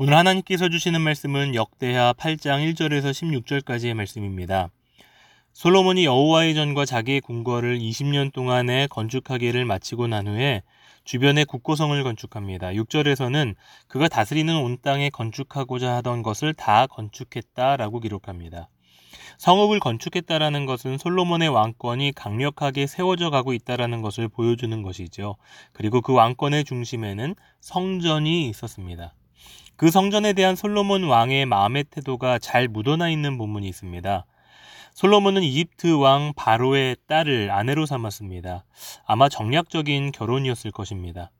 오늘 하나님께서 주시는 말씀은 역대하 8장 1절에서 16절까지의 말씀입니다. 솔로몬이 여호와의 전과 자기의 궁궐을 20년 동안에 건축하기를 마치고 난 후에 주변에 국고성을 건축합니다. 6절에서는 그가 다스리는 온 땅에 건축하고자 하던 것을 다 건축했다라고 기록합니다. 성읍을 건축했다라는 것은 솔로몬의 왕권이 강력하게 세워져 가고 있다라는 것을 보여주는 것이죠. 그리고 그 왕권의 중심에는 성전이 있었습니다. 그 성전에 대한 솔로몬 왕의 마음의 태도가 잘 묻어나 있는 본문이 있습니다. 솔로몬은 이집트 왕 바로의 딸을 아내로 삼았습니다. 아마 정략적인 결혼이었을 것입니다.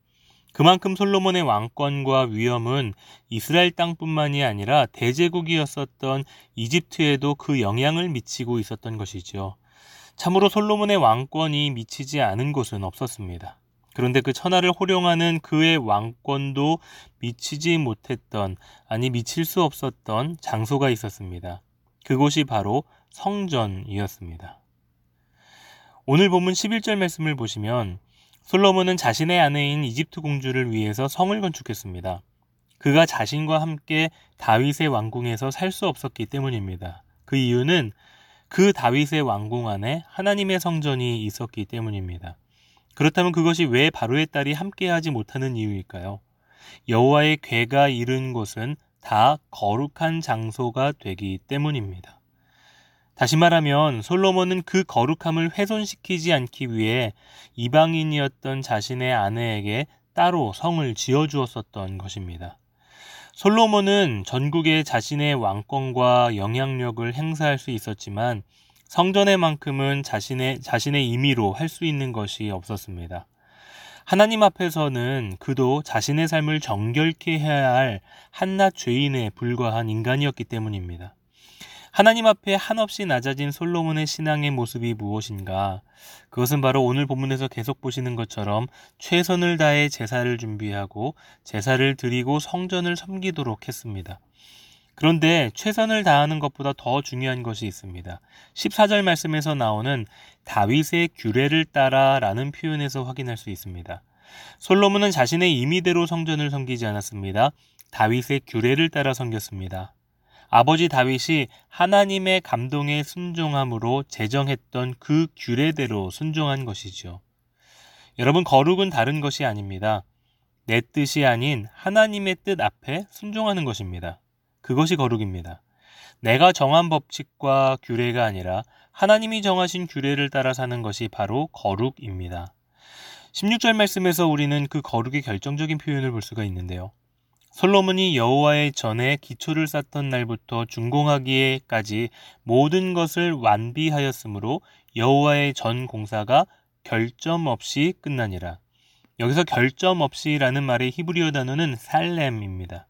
그만큼 솔로몬의 왕권과 위엄은 이스라엘 땅뿐만이 아니라 대제국이었었던 이집트에도 그 영향을 미치고 있었던 것이죠. 참으로 솔로몬의 왕권이 미치지 않은 곳은 없었습니다. 그런데 그 천하를 호령하는 그의 왕권도 미치지 못했던, 아니 미칠 수 없었던 장소가 있었습니다. 그곳이 바로 성전이었습니다. 오늘 본문 11절 말씀을 보시면 솔로몬은 자신의 아내인 이집트 공주를 위해서 성을 건축했습니다. 그가 자신과 함께 다윗의 왕궁에서 살 수 없었기 때문입니다. 그 이유는 그 다윗의 왕궁 안에 하나님의 성전이 있었기 때문입니다. 그렇다면 그것이 왜 바로의 딸이 함께하지 못하는 이유일까요? 여호와의 괴가 이른 곳은 다 거룩한 장소가 되기 때문입니다. 다시 말하면 솔로몬은 그 거룩함을 훼손시키지 않기 위해 이방인이었던 자신의 아내에게 따로 성을 지어 주었었던 것입니다. 솔로몬은 전국에 자신의 왕권과 영향력을 행사할 수 있었지만 성전의만큼은 자신의 자신의 임의로 할 수 있는 것이 없었습니다. 하나님 앞에서는 그도 자신의 삶을 정결케 해야 할 한낱 죄인에 불과한 인간이었기 때문입니다. 하나님 앞에 한없이 낮아진 솔로몬의 신앙의 모습이 무엇인가? 그것은 바로 오늘 본문에서 계속 보시는 것처럼 최선을 다해 제사를 준비하고 제사를 드리고 성전을 섬기도록 했습니다. 그런데 최선을 다하는 것보다 더 중요한 것이 있습니다. 14절 말씀에서 나오는 다윗의 규례를 따라 라는 표현에서 확인할 수 있습니다. 솔로몬은 자신의 임의대로 성전을 섬기지 않았습니다. 다윗의 규례를 따라 섬겼습니다. 아버지 다윗이 하나님의 감동에 순종함으로 제정했던 그 규례대로 순종한 것이죠. 여러분, 거룩은 다른 것이 아닙니다. 내 뜻이 아닌 하나님의 뜻 앞에 순종하는 것입니다. 그것이 거룩입니다. 내가 정한 법칙과 규례가 아니라 하나님이 정하신 규례를 따라 사는 것이 바로 거룩입니다. 16절 말씀에서 우리는 그 거룩의 결정적인 표현을 볼 수가 있는데요. 솔로몬이 여호와의 전에 기초를 쌓던 날부터 준공하기에까지 모든 것을 완비하였으므로 여호와의 전 공사가 결점 없이 끝나니라. 여기서 결점 없이라는 말의 히브리어 단어는 살렘입니다.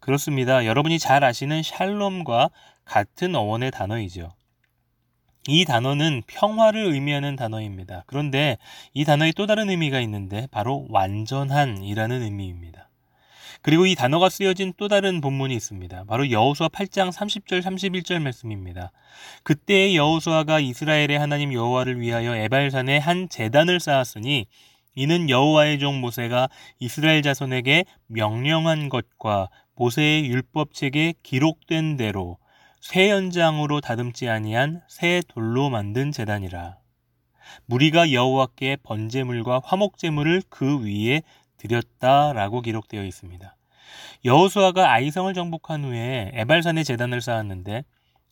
그렇습니다. 여러분이 잘 아시는 샬롬과 같은 어원의 단어이죠. 이 단어는 평화를 의미하는 단어입니다. 그런데 이 단어에 또 다른 의미가 있는데 바로 완전한이라는 의미입니다. 그리고 이 단어가 쓰여진 또 다른 본문이 있습니다. 바로 여호수아 8장 30절 31절 말씀입니다. 그때 여호수아가 이스라엘의 하나님 여호와를 위하여 에발산에 한 제단을 쌓았으니 이는 여호와의 종 모세가 이스라엘 자손에게 명령한 것과 모세의 율법책에 기록된 대로 새 연장으로 다듬지 아니한 새 돌로 만든 제단이라. 무리가 여호와께 번제물과 화목제물을 그 위에 드렸다라고 기록되어 있습니다. 여호수아가 아이성을 정복한 후에 에발산에 제단을 쌓았는데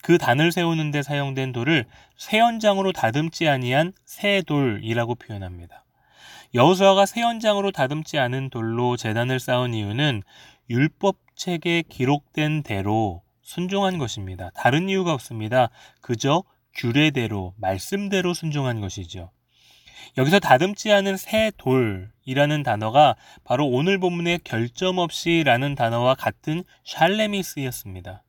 그 단을 세우는 데 사용된 돌을 새 연장으로 다듬지 아니한 새 돌이라고 표현합니다. 여호수아가 새 연장으로 다듬지 않은 돌로 제단을 쌓은 이유는 율법책에 기록된 대로 순종한 것입니다. 다른 이유가 없습니다. 그저 규례대로, 말씀대로 순종한 것이죠. 여기서 다듬지 않은 새 돌이라는 단어가 바로 오늘 본문의 결점 없이라는 단어와 같은 샬렘이 쓰였습니다.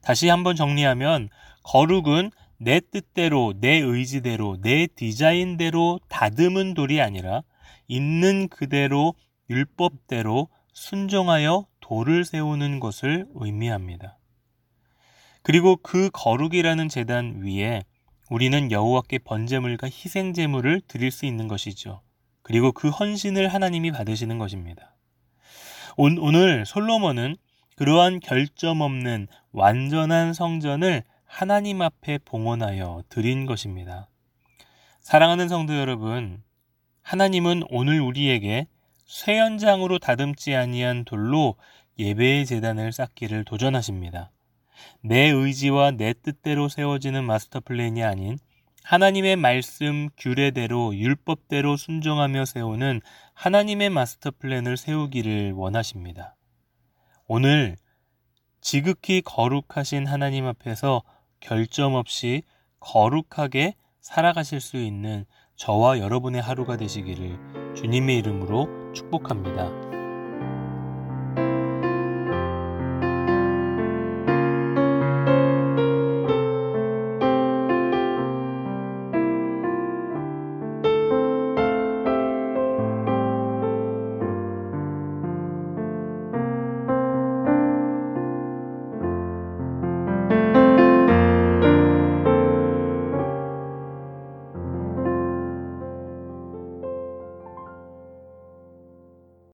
다시 한번 정리하면 거룩은 내 뜻대로, 내 의지대로, 내 디자인대로 다듬은 돌이 아니라 있는 그대로 율법대로 순종하여 돌을 세우는 것을 의미합니다. 그리고 그 거룩이라는 재단 위에 우리는 여호와께 번제물과 희생 제물을 드릴 수 있는 것이죠. 그리고 그 헌신을 하나님이 받으시는 것입니다. 오늘 솔로몬은 그러한 결점 없는 완전한 성전을 하나님 앞에 봉헌하여 드린 것입니다. 사랑하는 성도 여러분, 하나님은 오늘 우리에게 쇠연장으로 다듬지 아니한 돌로 예배의 재단을 쌓기를 도전하십니다. 내 의지와 내 뜻대로 세워지는 마스터 플랜이 아닌 하나님의 말씀 규례대로 율법대로 순종하며 세우는 하나님의 마스터 플랜을 세우기를 원하십니다. 오늘 지극히 거룩하신 하나님 앞에서 결점 없이 거룩하게 살아가실 수 있는 저와 여러분의 하루가 되시기를 주님의 이름으로 축복합니다.